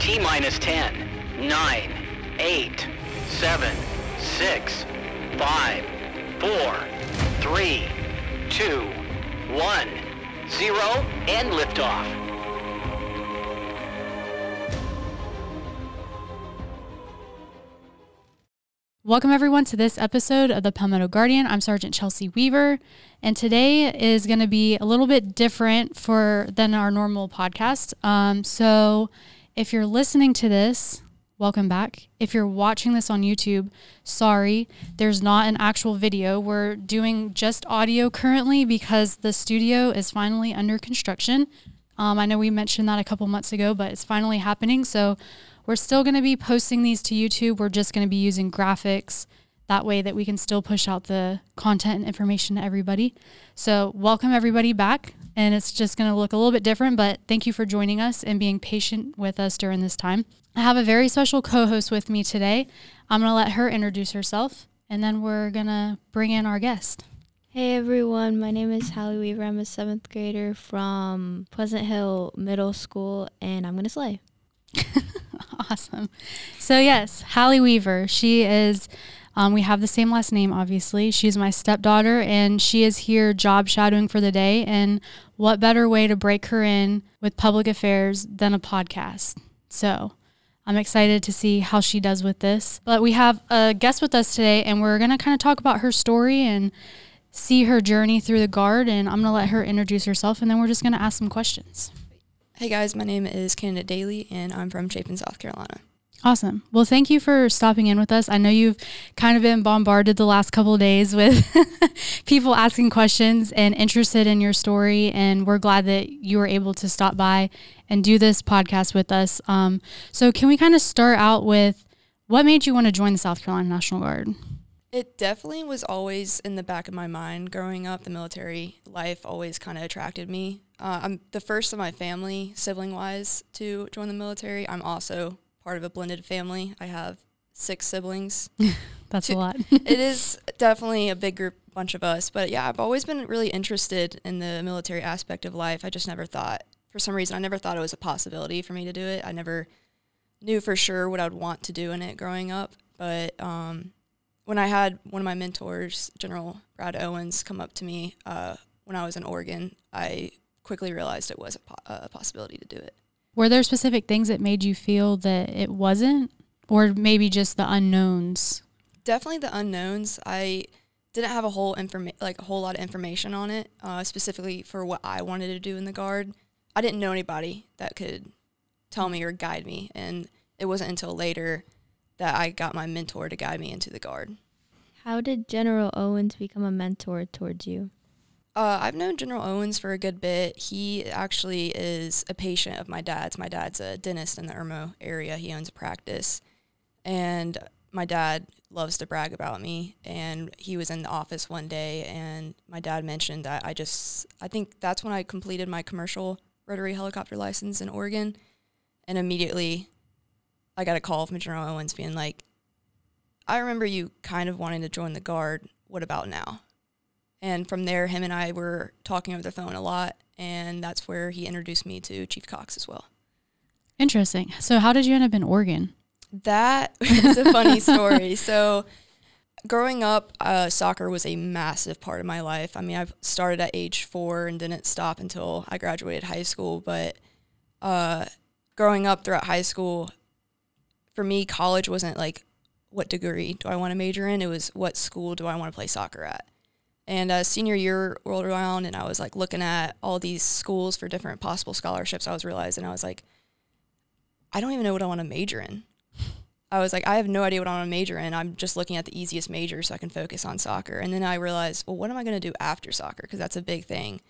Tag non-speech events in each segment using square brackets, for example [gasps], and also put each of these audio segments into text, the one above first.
T minus 10, 9, 8, 7, 6, 5, 4, 3, 2, 1, 0, and liftoff. Welcome, everyone, to this episode of the Palmetto Guardian. I'm Sergeant Chelsea Weaver, and today is going to be a little bit different for than our normal podcast. Um, so, if you're listening to this, welcome back. If you're watching this on YouTube, sorry, there's not an actual video. We're doing just audio currently because the studio is finally under construction. Um, I know we mentioned that a couple months ago, but it's finally happening. So we're still going to be posting these to YouTube. We're just going to be using graphics that way that we can still push out the content and information to everybody. So, welcome everybody back. And it's just going to look a little bit different, but thank you for joining us and being patient with us during this time. I have a very special co host with me today. I'm going to let her introduce herself and then we're going to bring in our guest. Hey everyone, my name is Hallie Weaver. I'm a seventh grader from Pleasant Hill Middle School, and I'm gonna slay. [laughs] awesome. So yes, Hallie Weaver. She is. Um, we have the same last name, obviously. She's my stepdaughter, and she is here job shadowing for the day. And what better way to break her in with public affairs than a podcast? So I'm excited to see how she does with this. But we have a guest with us today, and we're going to kind of talk about her story and see her journey through the guard. And I'm going to let her introduce herself, and then we're just going to ask some questions. Hey guys, my name is Candidate Daley, and I'm from Chapin, South Carolina. Awesome. Well, thank you for stopping in with us. I know you've kind of been bombarded the last couple days with [laughs] people asking questions and interested in your story, and we're glad that you were able to stop by and do this podcast with us. Um, so, can we kind of start out with what made you want to join the South Carolina National Guard? It definitely was always in the back of my mind growing up. The military life always kind of attracted me. Uh, I'm the first of my family, sibling wise, to join the military. I'm also part of a blended family. I have six siblings. [laughs] That's a lot. [laughs] it [laughs] is definitely a big group, bunch of us. But yeah, I've always been really interested in the military aspect of life. I just never thought, for some reason, I never thought it was a possibility for me to do it. I never knew for sure what I'd want to do in it growing up. But um, when I had one of my mentors, General Brad Owens, come up to me uh, when I was in Oregon, I quickly realized it was a, po- a possibility to do it. Were there specific things that made you feel that it wasn't, or maybe just the unknowns? Definitely the unknowns. I didn't have a whole informa- like a whole lot of information on it, uh, specifically for what I wanted to do in the guard. I didn't know anybody that could tell me or guide me, and it wasn't until later that I got my mentor to guide me into the guard. How did General Owens become a mentor towards you? Uh, I've known General Owens for a good bit. He actually is a patient of my dad's. My dad's a dentist in the Irmo area. He owns a practice. And my dad loves to brag about me. And he was in the office one day, and my dad mentioned that I just, I think that's when I completed my commercial rotary helicopter license in Oregon. And immediately I got a call from General Owens being like, I remember you kind of wanting to join the Guard. What about now? And from there, him and I were talking over the phone a lot. And that's where he introduced me to Chief Cox as well. Interesting. So, how did you end up in Oregon? That [laughs] is a funny story. So, growing up, uh, soccer was a massive part of my life. I mean, I started at age four and didn't stop until I graduated high school. But uh, growing up throughout high school, for me, college wasn't like what degree do I want to major in. It was what school do I want to play soccer at. And uh, senior year rolled around, and I was like looking at all these schools for different possible scholarships. I was realizing I was like, I don't even know what I want to major in. I was like, I have no idea what I want to major in. I'm just looking at the easiest major so I can focus on soccer. And then I realized, well, what am I going to do after soccer? Because that's a big thing.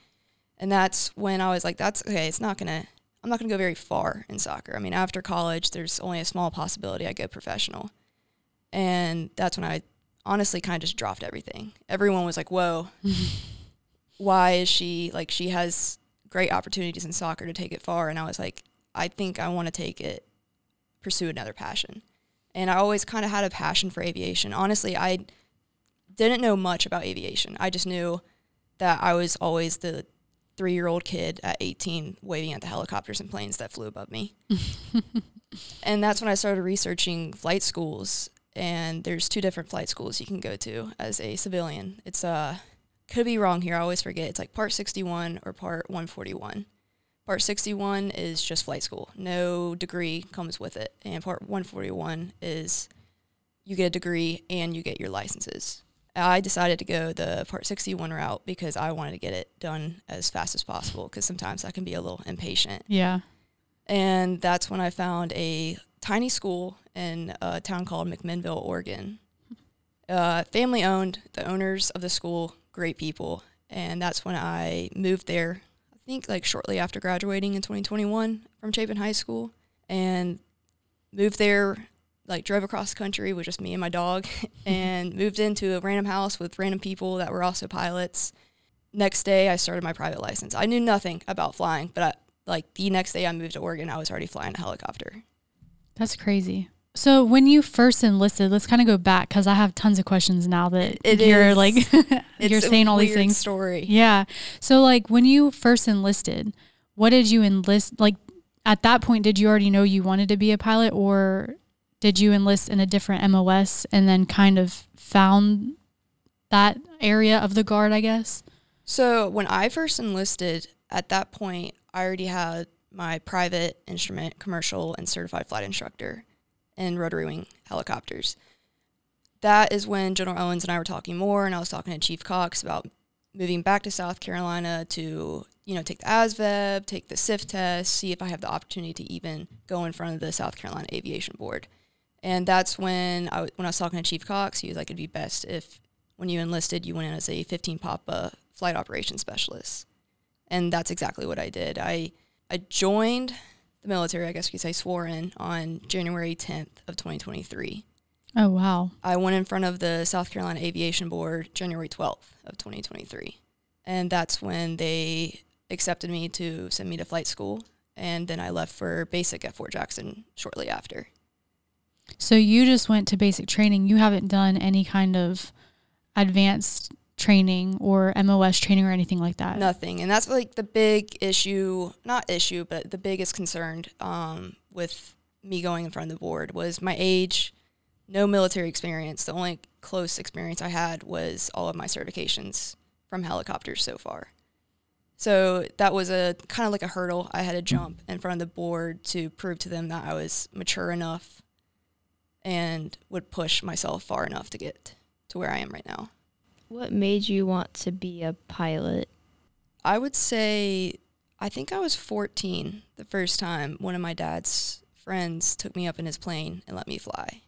And that's when I was like, that's okay. It's not going to, I'm not going to go very far in soccer. I mean, after college, there's only a small possibility I go professional. And that's when I honestly kind of just dropped everything. Everyone was like, whoa, [laughs] why is she like, she has great opportunities in soccer to take it far. And I was like, I think I want to take it, pursue another passion. And I always kind of had a passion for aviation. Honestly, I didn't know much about aviation. I just knew that I was always the three year old kid at 18 waving at the helicopters and planes that flew above me. [laughs] And that's when I started researching flight schools. And there's two different flight schools you can go to as a civilian. It's uh could be wrong here. I always forget. It's like part 61 or part 141. Part 61 is just flight school. No degree comes with it. And part 141 is you get a degree and you get your licenses. I decided to go the part 61 route because I wanted to get it done as fast as possible because sometimes I can be a little impatient. Yeah. And that's when I found a tiny school in a town called McMinnville, Oregon. Uh, family owned, the owners of the school, great people. And that's when I moved there, I think like shortly after graduating in 2021 from Chapin High School. And moved there, like drove across the country with just me and my dog, [laughs] and moved into a random house with random people that were also pilots. Next day, I started my private license. I knew nothing about flying, but I, like the next day I moved to Oregon, I was already flying a helicopter. That's crazy. So when you first enlisted, let's kind of go back because I have tons of questions now that It you're is- like [laughs] you're saying all these things. Story. Yeah. So like when you first enlisted, what did you enlist like at that point did you already know you wanted to be a pilot or did you enlist in a different MOS and then kind of found that area of the guard, I guess? So when I first enlisted, at that point, I already had my private instrument, commercial, and certified flight instructor in rotary wing helicopters. That is when General Owens and I were talking more, and I was talking to Chief Cox about moving back to South Carolina to, you know, take the ASVAB, take the SIFT test, see if I have the opportunity to even go in front of the South Carolina Aviation Board. And that's when I, when I was talking to Chief Cox, he was like, it'd be best if when you enlisted, you went in as a 15 Papa flight operations specialist. And that's exactly what I did. I, I joined the military, I guess you could say swore in on January 10th of 2023. Oh wow. I went in front of the South Carolina Aviation Board January 12th of 2023. And that's when they accepted me to send me to flight school. And then I left for basic at Fort Jackson shortly after. So you just went to basic training. You haven't done any kind of advanced training or MOS training or anything like that. Nothing. And that's like the big issue, not issue, but the biggest concern um, with me going in front of the board was my age, no military experience. The only close experience I had was all of my certifications from helicopters so far. So that was a kind of like a hurdle I had to jump in front of the board to prove to them that I was mature enough and would push myself far enough to get to where I am right now. What made you want to be a pilot? I would say I think I was 14 the first time one of my dad's friends took me up in his plane and let me fly.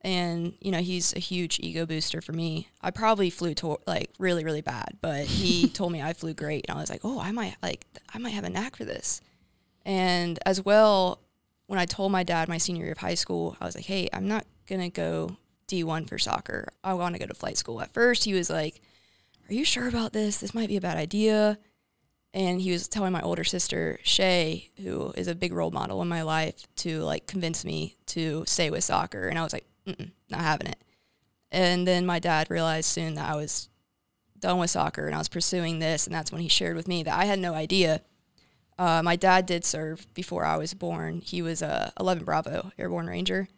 And you know, he's a huge ego booster for me. I probably flew to like really really bad, but he [laughs] told me I flew great and I was like, "Oh, I might like I might have a knack for this." And as well, when I told my dad my senior year of high school, I was like, "Hey, I'm not going to go D1 for soccer. I want to go to flight school." At first, he was like, "Are you sure about this? This might be a bad idea." and he was telling my older sister Shay, who is a big role model in my life, to like convince me to stay with soccer, and I was like, not having it. And then my dad realized soon that I was done with soccer and I was pursuing this, and that's when he shared with me that I had no idea. Uh, my dad did serve before I was born. He was a 11 Bravo Airborne Ranger,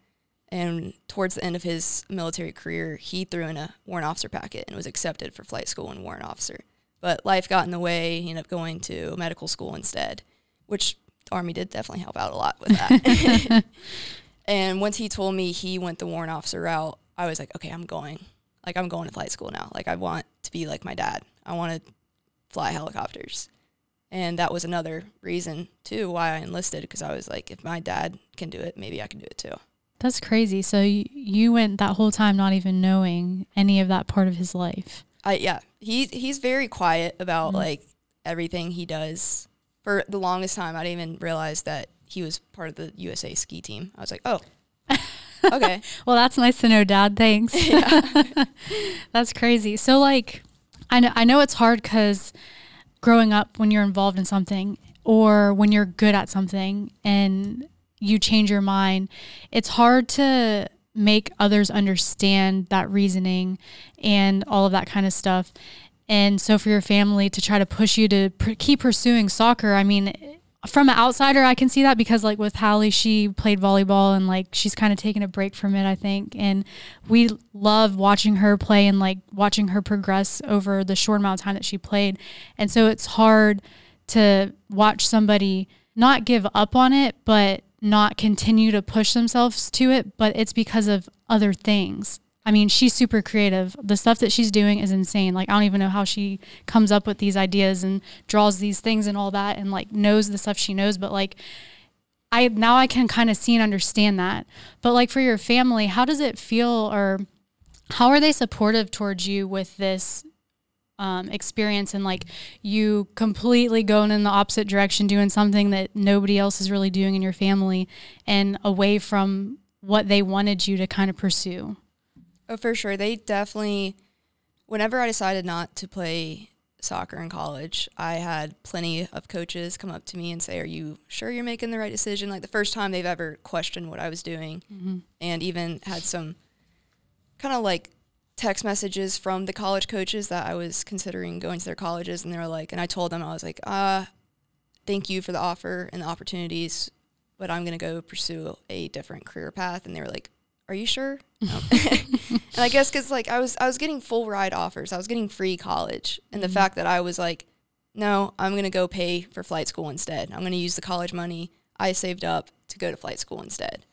and towards the end of his military career, he threw in a warrant officer packet and was accepted for flight school and warrant officer but life got in the way. He ended up going to medical school instead, which the Army did definitely help out a lot with that. [laughs] and once he told me he went the warrant officer route, I was like, okay, I'm going. Like, I'm going to flight school now. Like, I want to be like my dad. I want to fly helicopters. And that was another reason, too, why I enlisted, because I was like, if my dad can do it, maybe I can do it too. That's crazy. So you, you went that whole time not even knowing any of that part of his life. I yeah, he he's very quiet about Mhm. like everything he does. For the longest time, I didn't even realize that he was part of the USA ski team. I was like, oh, [laughs] okay, Well, that's nice to know, Dad. Thanks. [laughs] [laughs] that's crazy. So, like, I know, I know it's hard because growing up, when you're involved in something or when you're good at something and you change your mind, it's hard to make others understand that reasoning and all of that kind of stuff. And so, for your family to try to push you to pr- keep pursuing soccer, I mean, from an outsider, I can see that because like with Hallie, she played volleyball and like she's kind of taken a break from it, I think. And we love watching her play and like watching her progress over the short amount of time that she played. And so it's hard to watch somebody not give up on it, but not continue to push themselves to it. But it's because of other things. I mean, she's super creative. The stuff that she's doing is insane. Like, I don't even know how she comes up with these ideas and draws these things and all that and like knows the stuff she knows. But like, I now I can kind of see and understand that. But like, for your family, how does it feel or how are they supportive towards you with this um, experience and like you completely going in the opposite direction, doing something that nobody else is really doing in your family and away from what they wanted you to kind of pursue? Oh, for sure. They definitely, whenever I decided not to play soccer in college, I had plenty of coaches come up to me and say, Are you sure you're making the right decision? Like the first time they've ever questioned what I was doing, mm-hmm. and even had some kind of like text messages from the college coaches that I was considering going to their colleges. And they were like, and I told them, I was like, uh, thank you for the offer and the opportunities, but I'm going to go pursue a different career path. And they were like, are you sure? [laughs] [laughs] and I guess because like I was I was getting full ride offers, I was getting free college, and mm-hmm. the fact that I was like, no, I'm gonna go pay for flight school instead. I'm gonna use the college money I saved up to go to flight school instead.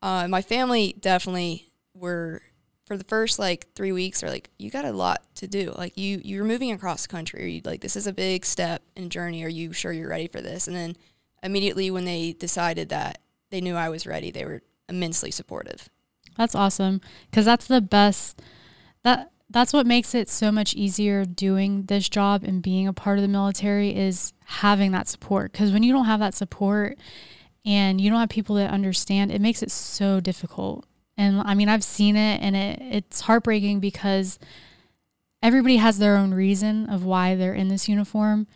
Uh, my family definitely were for the first like three weeks are like you got a lot to do like you you're moving across the country you like this is a big step and journey are you sure you're ready for this and then immediately when they decided that they knew i was ready they were immensely supportive that's awesome because that's the best. That that's what makes it so much easier doing this job and being a part of the military is having that support. Because when you don't have that support and you don't have people that understand, it makes it so difficult. And I mean, I've seen it, and it it's heartbreaking because everybody has their own reason of why they're in this uniform.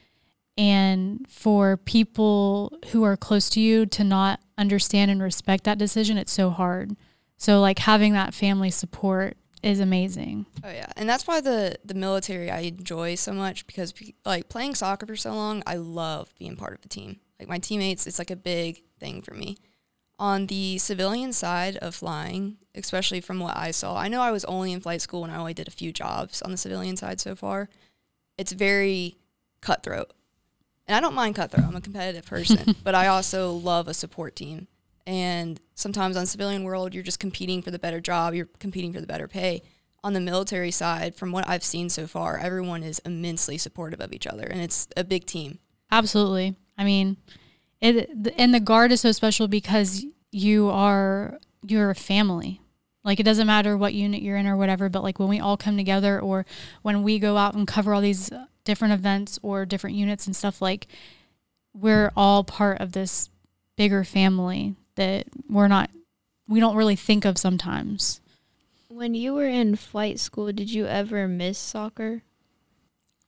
And for people who are close to you to not understand and respect that decision, it's so hard. So like having that family support is amazing. Oh yeah, and that's why the the military I enjoy so much because like playing soccer for so long, I love being part of the team. Like my teammates, it's like a big thing for me. On the civilian side of flying, especially from what I saw, I know I was only in flight school and I only did a few jobs on the civilian side so far. It's very cutthroat. And I don't mind cutthroat. I'm a competitive person, [laughs] but I also love a support team. And sometimes on civilian world, you're just competing for the better job, you're competing for the better pay. On the military side, from what I've seen so far, everyone is immensely supportive of each other, and it's a big team. Absolutely. I mean, it and the guard is so special because you are you're a family. Like it doesn't matter what unit you're in or whatever, but like when we all come together or when we go out and cover all these different events or different units and stuff like we're all part of this bigger family that we're not we don't really think of sometimes. When you were in flight school, did you ever miss soccer?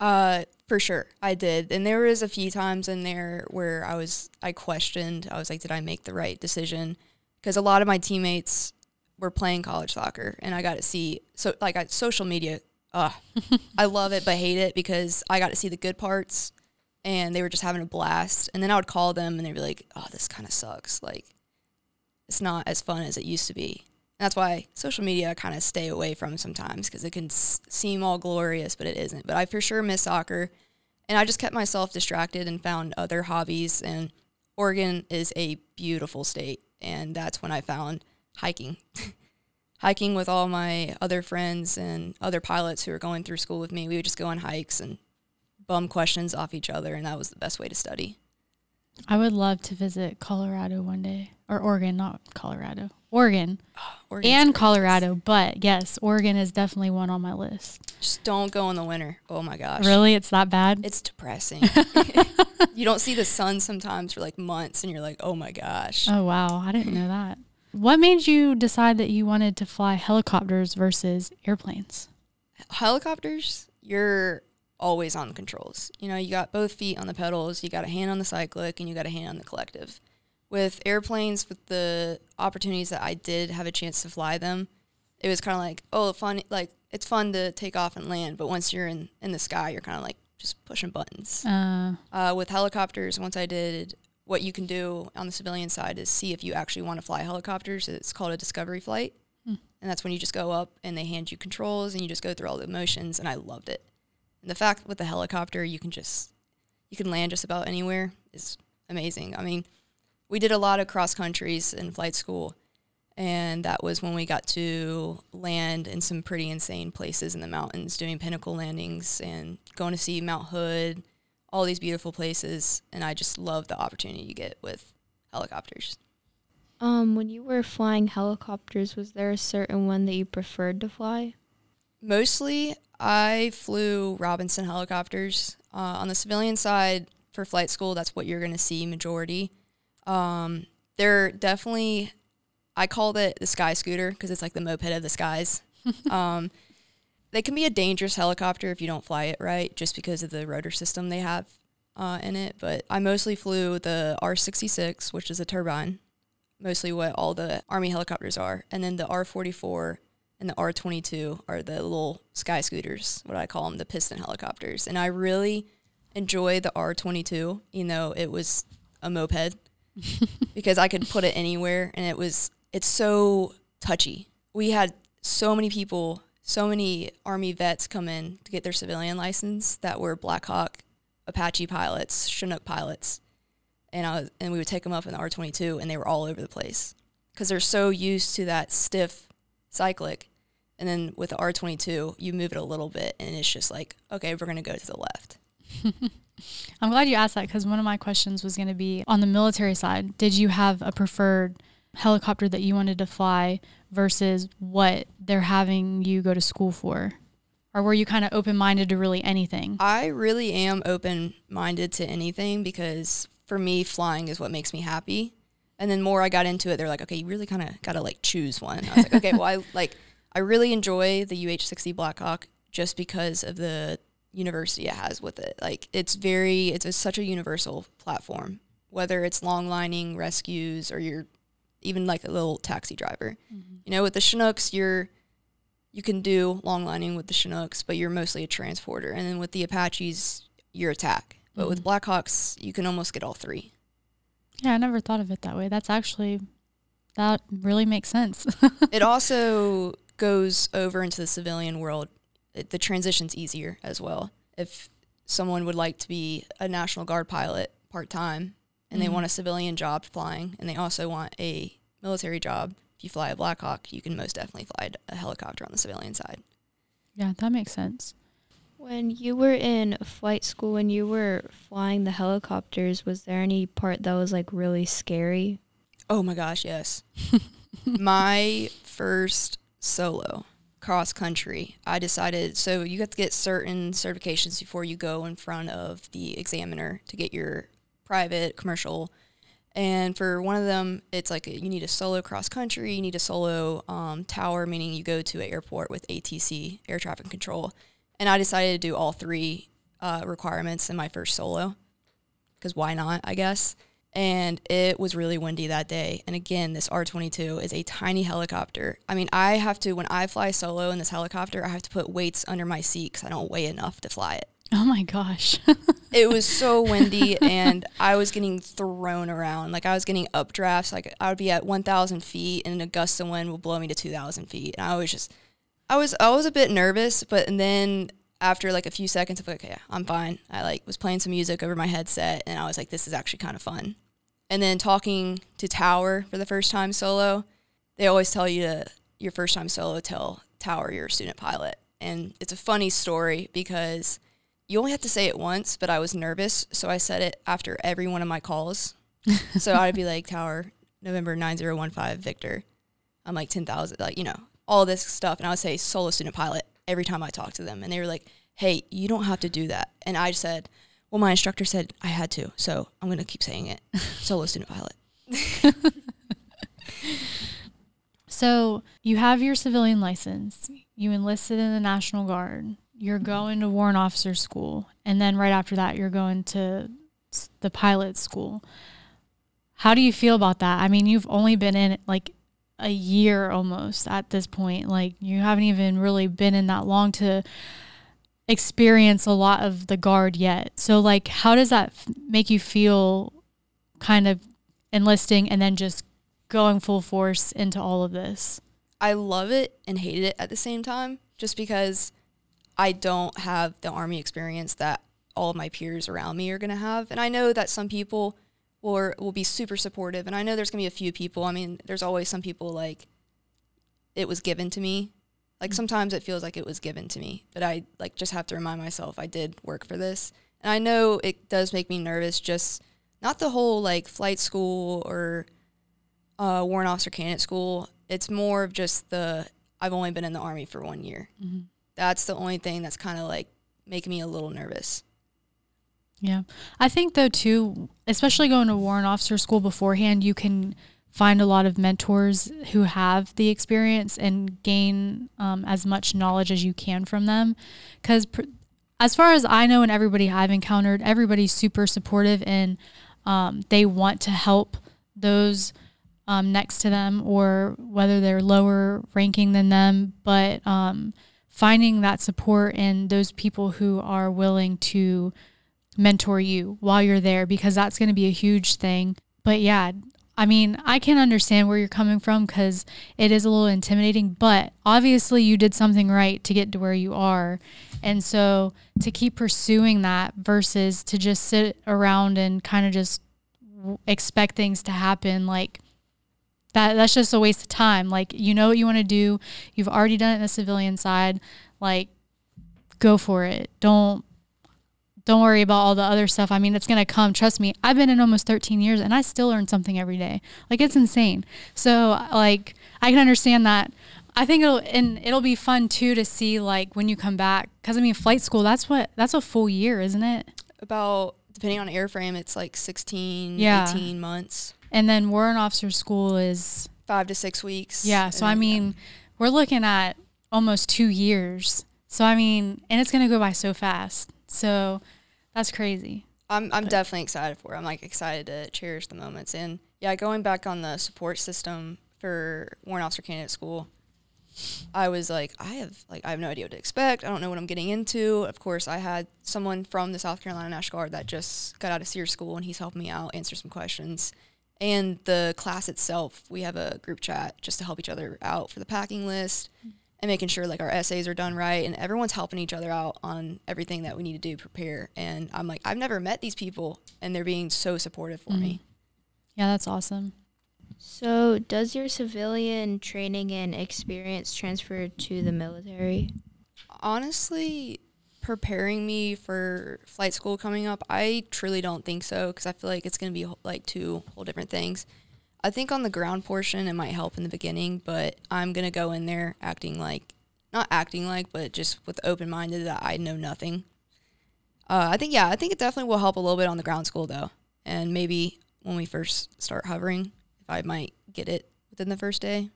Uh, for sure, I did. And there was a few times in there where I was I questioned. I was like, did I make the right decision? Because a lot of my teammates were playing college soccer, and I got to see so like I, social media. Uh, I [laughs] love it but hate it because I got to see the good parts, and they were just having a blast. And then I would call them, and they'd be like, "Oh, this kind of sucks." Like it's not as fun as it used to be. That's why social media I kind of stay away from sometimes because it can s- seem all glorious, but it isn't. But I for sure miss soccer, and I just kept myself distracted and found other hobbies. And Oregon is a beautiful state, and that's when I found hiking. [laughs] hiking with all my other friends and other pilots who were going through school with me. We would just go on hikes and bum questions off each other, and that was the best way to study. I would love to visit Colorado one day or Oregon, not Colorado. Oregon. [gasps] Oh, and Colorado, but yes, Oregon is definitely one on my list. Just don't go in the winter. Oh my gosh. Really? It's that bad? It's depressing. [laughs] [laughs] you don't see the sun sometimes for like months and you're like, "Oh my gosh." Oh wow, I didn't know that. What made you decide that you wanted to fly helicopters versus airplanes? Helicopters, you're always on the controls. You know, you got both feet on the pedals, you got a hand on the cyclic, and you got a hand on the collective. With airplanes, with the opportunities that I did have a chance to fly them, it was kind of like, oh, fun, like it's fun to take off and land, but once you're in in the sky, you're kind of like just pushing buttons. Uh. Uh, with helicopters, once I did what you can do on the civilian side is see if you actually want to fly helicopters. It's called a discovery flight. Hmm. And that's when you just go up and they hand you controls and you just go through all the motions. And I loved it. And the fact with the helicopter, you can just, you can land just about anywhere is amazing. I mean, we did a lot of cross countries in flight school. And that was when we got to land in some pretty insane places in the mountains, doing pinnacle landings and going to see Mount Hood, all these beautiful places. And I just love the opportunity you get with helicopters. Um, when you were flying helicopters, was there a certain one that you preferred to fly? Mostly, I flew Robinson helicopters. Uh, on the civilian side, for flight school, that's what you're going to see majority. Um, they're definitely, I called it the sky scooter because it's like the moped of the skies. [laughs] um, they can be a dangerous helicopter if you don't fly it right, just because of the rotor system they have uh, in it. But I mostly flew the R66, which is a turbine, mostly what all the Army helicopters are, and then the R44 and the R22 are the little sky scooters, what I call them, the piston helicopters. And I really enjoy the R22, even though it was a moped, [laughs] because I could put it anywhere and it was, it's so touchy. We had so many people, so many Army vets come in to get their civilian license that were Black Hawk, Apache pilots, Chinook pilots. And, I was, and we would take them up in the R22 and they were all over the place because they're so used to that stiff cyclic. And then with the R22, you move it a little bit and it's just like, okay, we're going to go to the left. [laughs] I'm glad you asked that because one of my questions was going to be on the military side. Did you have a preferred helicopter that you wanted to fly versus what they're having you go to school for? Or were you kind of open minded to really anything? I really am open minded to anything because for me, flying is what makes me happy. And then more I got into it, they're like, okay, you really kind of got to like choose one. I was like, okay, [laughs] well, I like, I really enjoy the UH 60 Blackhawk just because of the university it has with it. Like, it's very, it's a, such a universal platform, whether it's long lining, rescues, or you're even like a little taxi driver. You know, with the Chinooks, you're, you can do long lining with the Chinooks, but you're mostly a transporter. And then with the Apaches, you're attack. But with Blackhawks, you can almost get all three. Yeah, I never thought of it that way. That's actually, that really makes sense. [laughs] it also goes over into the civilian world. It, the transition's easier as well. If someone would like to be a National Guard pilot part time and they Mhm. want a civilian job flying and they also want a military job, if you fly a Blackhawk, you can most definitely fly a helicopter on the civilian side. yeah, that makes sense. When you were in flight school, when you were flying the helicopters, was there any part that was like really scary? Oh my gosh, yes. [laughs] my first solo cross country, I decided so you have to get certain certifications before you go in front of the examiner to get your private commercial. And for one of them, it's like you need a solo cross country, you need a solo um, tower, meaning you go to an airport with ATC, air traffic control. And I decided to do all three uh, requirements in my first solo because why not, I guess. And it was really windy that day. And again, this R 22 is a tiny helicopter. I mean, I have to, when I fly solo in this helicopter, I have to put weights under my seat because I don't weigh enough to fly it. Oh my gosh. [laughs] It was so windy and I was getting thrown around. Like I was getting updrafts. Like I would be at 1,000 feet and a gust of wind would blow me to 2,000 feet. And I was just, I was, I was a bit nervous, but and then after like a few seconds, I'm like, okay, I'm fine. I like was playing some music over my headset and I was like, this is actually kind of fun. And then talking to Tower for the first time solo, they always tell you to your first time solo tell Tower you're a student pilot. And it's a funny story because you only have to say it once, but I was nervous, so I said it after every one of my calls. [laughs] so I'd be like, Tower, November 9015, Victor. I'm like 10,000, like, you know, all this stuff. And I would say solo student pilot every time I talked to them. And they were like, hey, you don't have to do that. And I said, well, my instructor said I had to, so I'm going to keep saying it. [laughs] Solo student pilot. [laughs] So you have your civilian license. You enlisted in the National Guard. You're mm-hmm. going to warrant officer school, and then right after that, you're going to the pilot school. How do you feel about that? I mean, you've only been in like a year almost at this point. Like you haven't even really been in that long to experience a lot of the guard yet. So like, how does that f- make you feel kind of enlisting and then just going full force into all of this? I love it and hate it at the same time just because I don't have the army experience that all of my peers around me are going to have. And I know that some people will will be super supportive and I know there's going to be a few people. I mean, there's always some people like it was given to me. Like sometimes it feels like it was given to me, but I like just have to remind myself I did work for this. And I know it does make me nervous just not the whole like flight school or uh, warrant officer candidate school. It's more of just the I've only been in the army for one year. Mm-hmm. That's the only thing that's kind of like making me a little nervous. Yeah. I think though too, especially going to warrant officer school beforehand, you can find a lot of mentors who have the experience and gain um, as much knowledge as you can from them. Because pr- as far as I know, and everybody I've encountered, everybody's super supportive and um, they want to help those um, next to them or whether they're lower ranking than them. But um, finding that support and those people who are willing to mentor you while you're there because that's going to be a huge thing. But yeah, I mean, I can understand where you're coming from because it is a little intimidating, but obviously you did something right to get to where you are. And so to keep pursuing that versus to just sit around and kind of just expect things to happen, like that, that's just a waste of time. Like, you know what you want to do, you've already done it in the civilian side, like, go for it. Don't don't worry about all the other stuff. I mean, it's going to come. Trust me. I've been in almost 13 years and I still learn something every day. Like it's insane. So like I can understand that. I think it'll and it'll be fun too to see like when you come back cuz I mean flight school that's what that's a full year, isn't it? About depending on airframe it's like 16 Yeah. 18 months. And then warrant officer school is 5 to 6 weeks. yeah, so I then, yeah. mean, we're looking at almost 2 years. So I mean, and it's going to go by so fast. So that's crazy. I'm I'm definitely excited for it. I'm like excited to cherish the moments. And yeah, going back on the support system for warrant officer candidate school, I was like, I have like I have no idea what to expect. I don't know what I'm getting into. Of course, I had someone from the South Carolina National Guard that just got out of SERE school, and he's helping me out, answer some questions. And the class itself, we have a group chat just to help each other out for the packing list mm-hmm. And making sure like our essays are done right and everyone's helping each other out on everything that we need to do prepare. And I'm like, I've never met these people and they're being so supportive for me. Mm-hmm. Yeah, that's awesome. So, does your civilian training and experience transfer to the military? Honestly, preparing me for flight school coming up, I truly don't think so because I feel like it's going to be like two whole different things. I think on the ground portion it might help in the beginning, but I'm to go in there acting like not acting like, but just with open minded that I know nothing. Uh, I think yeah, I think it definitely will help a little bit on the ground school though, and maybe when we first start hovering, if I might get it within the first day,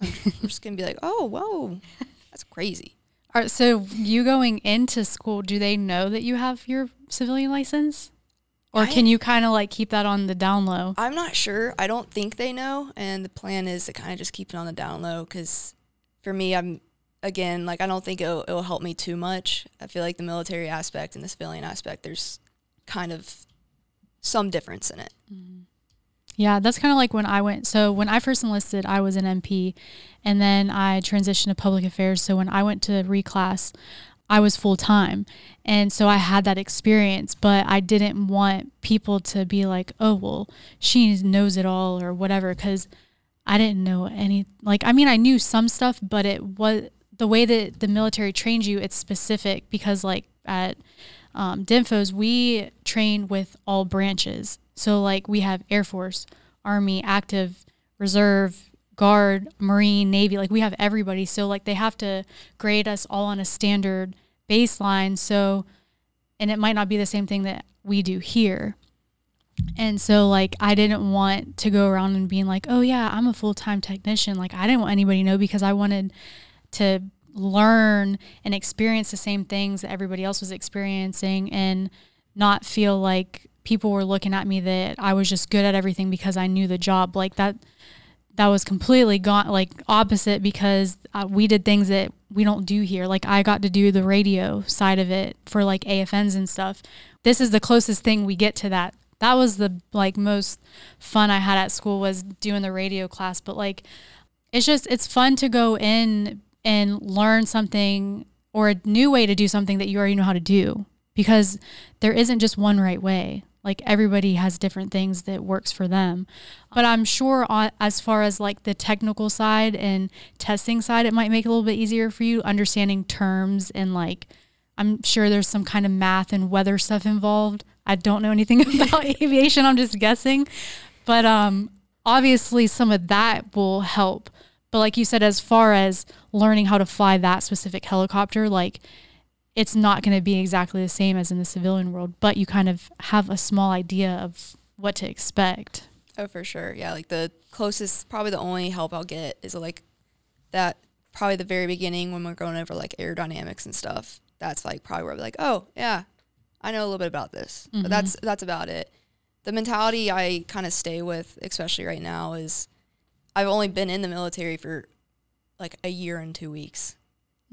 I'm just gonna be like, oh whoa, that's crazy. All right, so you going into school, do they know that you have your civilian license? Or I- can you kind of like keep that on the down low? I'm not sure. I don't think they know, and the plan is to kind of just keep it on the down low because for me, I'm again like I don't think it'll, it'll help me too much. I feel like the military aspect and the civilian aspect, there's kind of some difference in it. Mm-hmm. Yeah, that's kind of like when I went. So when I first enlisted, I was an MP, and then I transitioned to public affairs. So when I went to reclass, I was full time, and so I had that experience. But I didn't want people to be like, "Oh, well, she knows it all" or whatever, because I didn't know any. Like, I mean, I knew some stuff, but it was the way that the military trains you. It's specific because, like, at um, DINFOs, we train with all branches. So, like, we have Air Force, Army, Active, Reserve, Guard, Marine, Navy. Like, we have everybody. So, like, they have to grade us all on a standard baseline. So, and it might not be the same thing that we do here. And so, like, I didn't want to go around and being like, oh, yeah, I'm a full time technician. Like, I didn't want anybody to know because I wanted to learn and experience the same things that everybody else was experiencing and not feel like people were looking at me that I was just good at everything because I knew the job. Like, that. That was completely gone, like opposite, because uh, we did things that we don't do here. Like I got to do the radio side of it for like AFNs and stuff. This is the closest thing we get to that that was the like most fun I had at school was doing the radio class. But like, it's just it's fun to go in and learn something or a new way to do something that you already know how to do because there isn't just one right way. Like everybody has different things that works for them. But I'm sure on, as far as like the technical side and testing side, it might make it a little bit easier for you understanding terms and like I'm sure there's some kind of math and weather stuff involved. I don't know anything [laughs] about [laughs] aviation. I'm just guessing. But um obviously some of that will help. But like you said as far as learning how to fly that specific helicopter, like it's not going to be exactly the same as in the civilian world, but you kind of have a small idea of what to expect. Oh, for sure. Yeah, like the closest, probably the only help I'll get is like that. Probably the very beginning when we're going over like aerodynamics and stuff. That's like probably where we're like, oh yeah, I know a little bit about this, Mm-hmm. but that's that's about it. The mentality I kind of stay with, especially right now, is I've only been in the military for like a year and two weeks,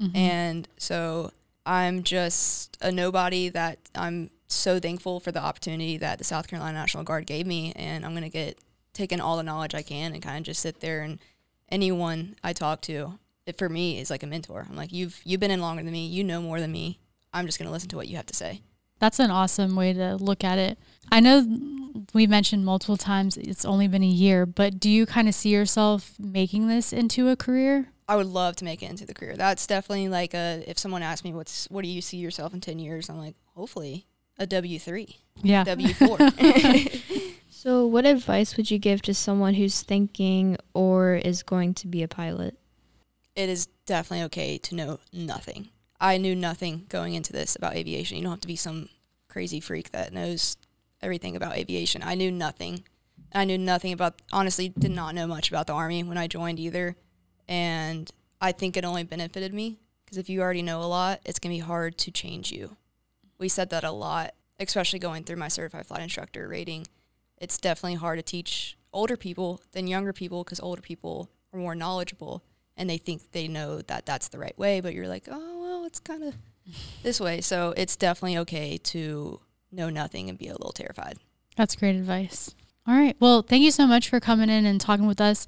Mm-hmm. and so I'm just a nobody that I'm so thankful for the opportunity that the South Carolina National Guard gave me. And I'm going to get taken all the knowledge I can and kind of just sit there and anyone I talk to, it for me is like a mentor. I'm like, you've, you've been in longer than me. You know more than me. I'm just going to listen to what you have to say. That's an awesome way to look at it. I know we mentioned multiple times it's only been a year, but do you kind of see yourself making this into a career? I would love to make it into the career. That's definitely like a, if someone asks me, what's, what do you see yourself in 10 years? I'm like, hopefully a W3, Yeah. W4. [laughs] So, what advice would you give to someone who's thinking or is going to be a pilot? it is definitely okay to know nothing. I knew nothing going into this about aviation. You don't have to be some crazy freak that knows everything about aviation. I knew nothing. I knew nothing about, honestly, did not know much about the Army when I joined either. And I think it only benefited me because if you already know a lot, it's going to be hard to change you. We said that a lot, especially going through my certified flight instructor rating. It's definitely hard to teach older people than younger people because older people are more knowledgeable and they think they know that that's the right way, but you're like, oh, well, it's kind of [laughs] this way. So it's definitely okay to know nothing and be a little terrified. That's great advice. All right. Well, thank you so much for coming in and talking with us.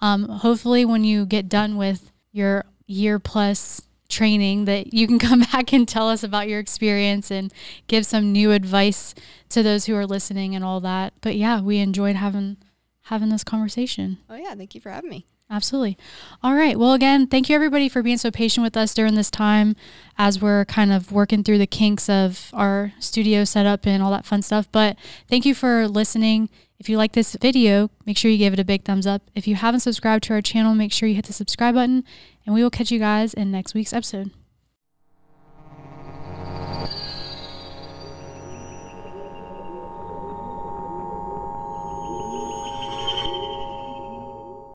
Um, hopefully, when you get done with your year plus training, that you can [laughs] come back and tell us about your experience and give some new advice to those who are listening and all that. But yeah, we enjoyed having having this conversation. Oh, yeah. Thank you for having me. Absolutely. All right. Well, again, thank you everybody for being so patient with us during this time as we're kind of working through the kinks of our studio setup and all that fun stuff. But thank you for listening. If you like this video, make sure you give it a big thumbs up. If you haven't subscribed to our channel, make sure you hit the subscribe button, and we will catch you guys in next week's episode.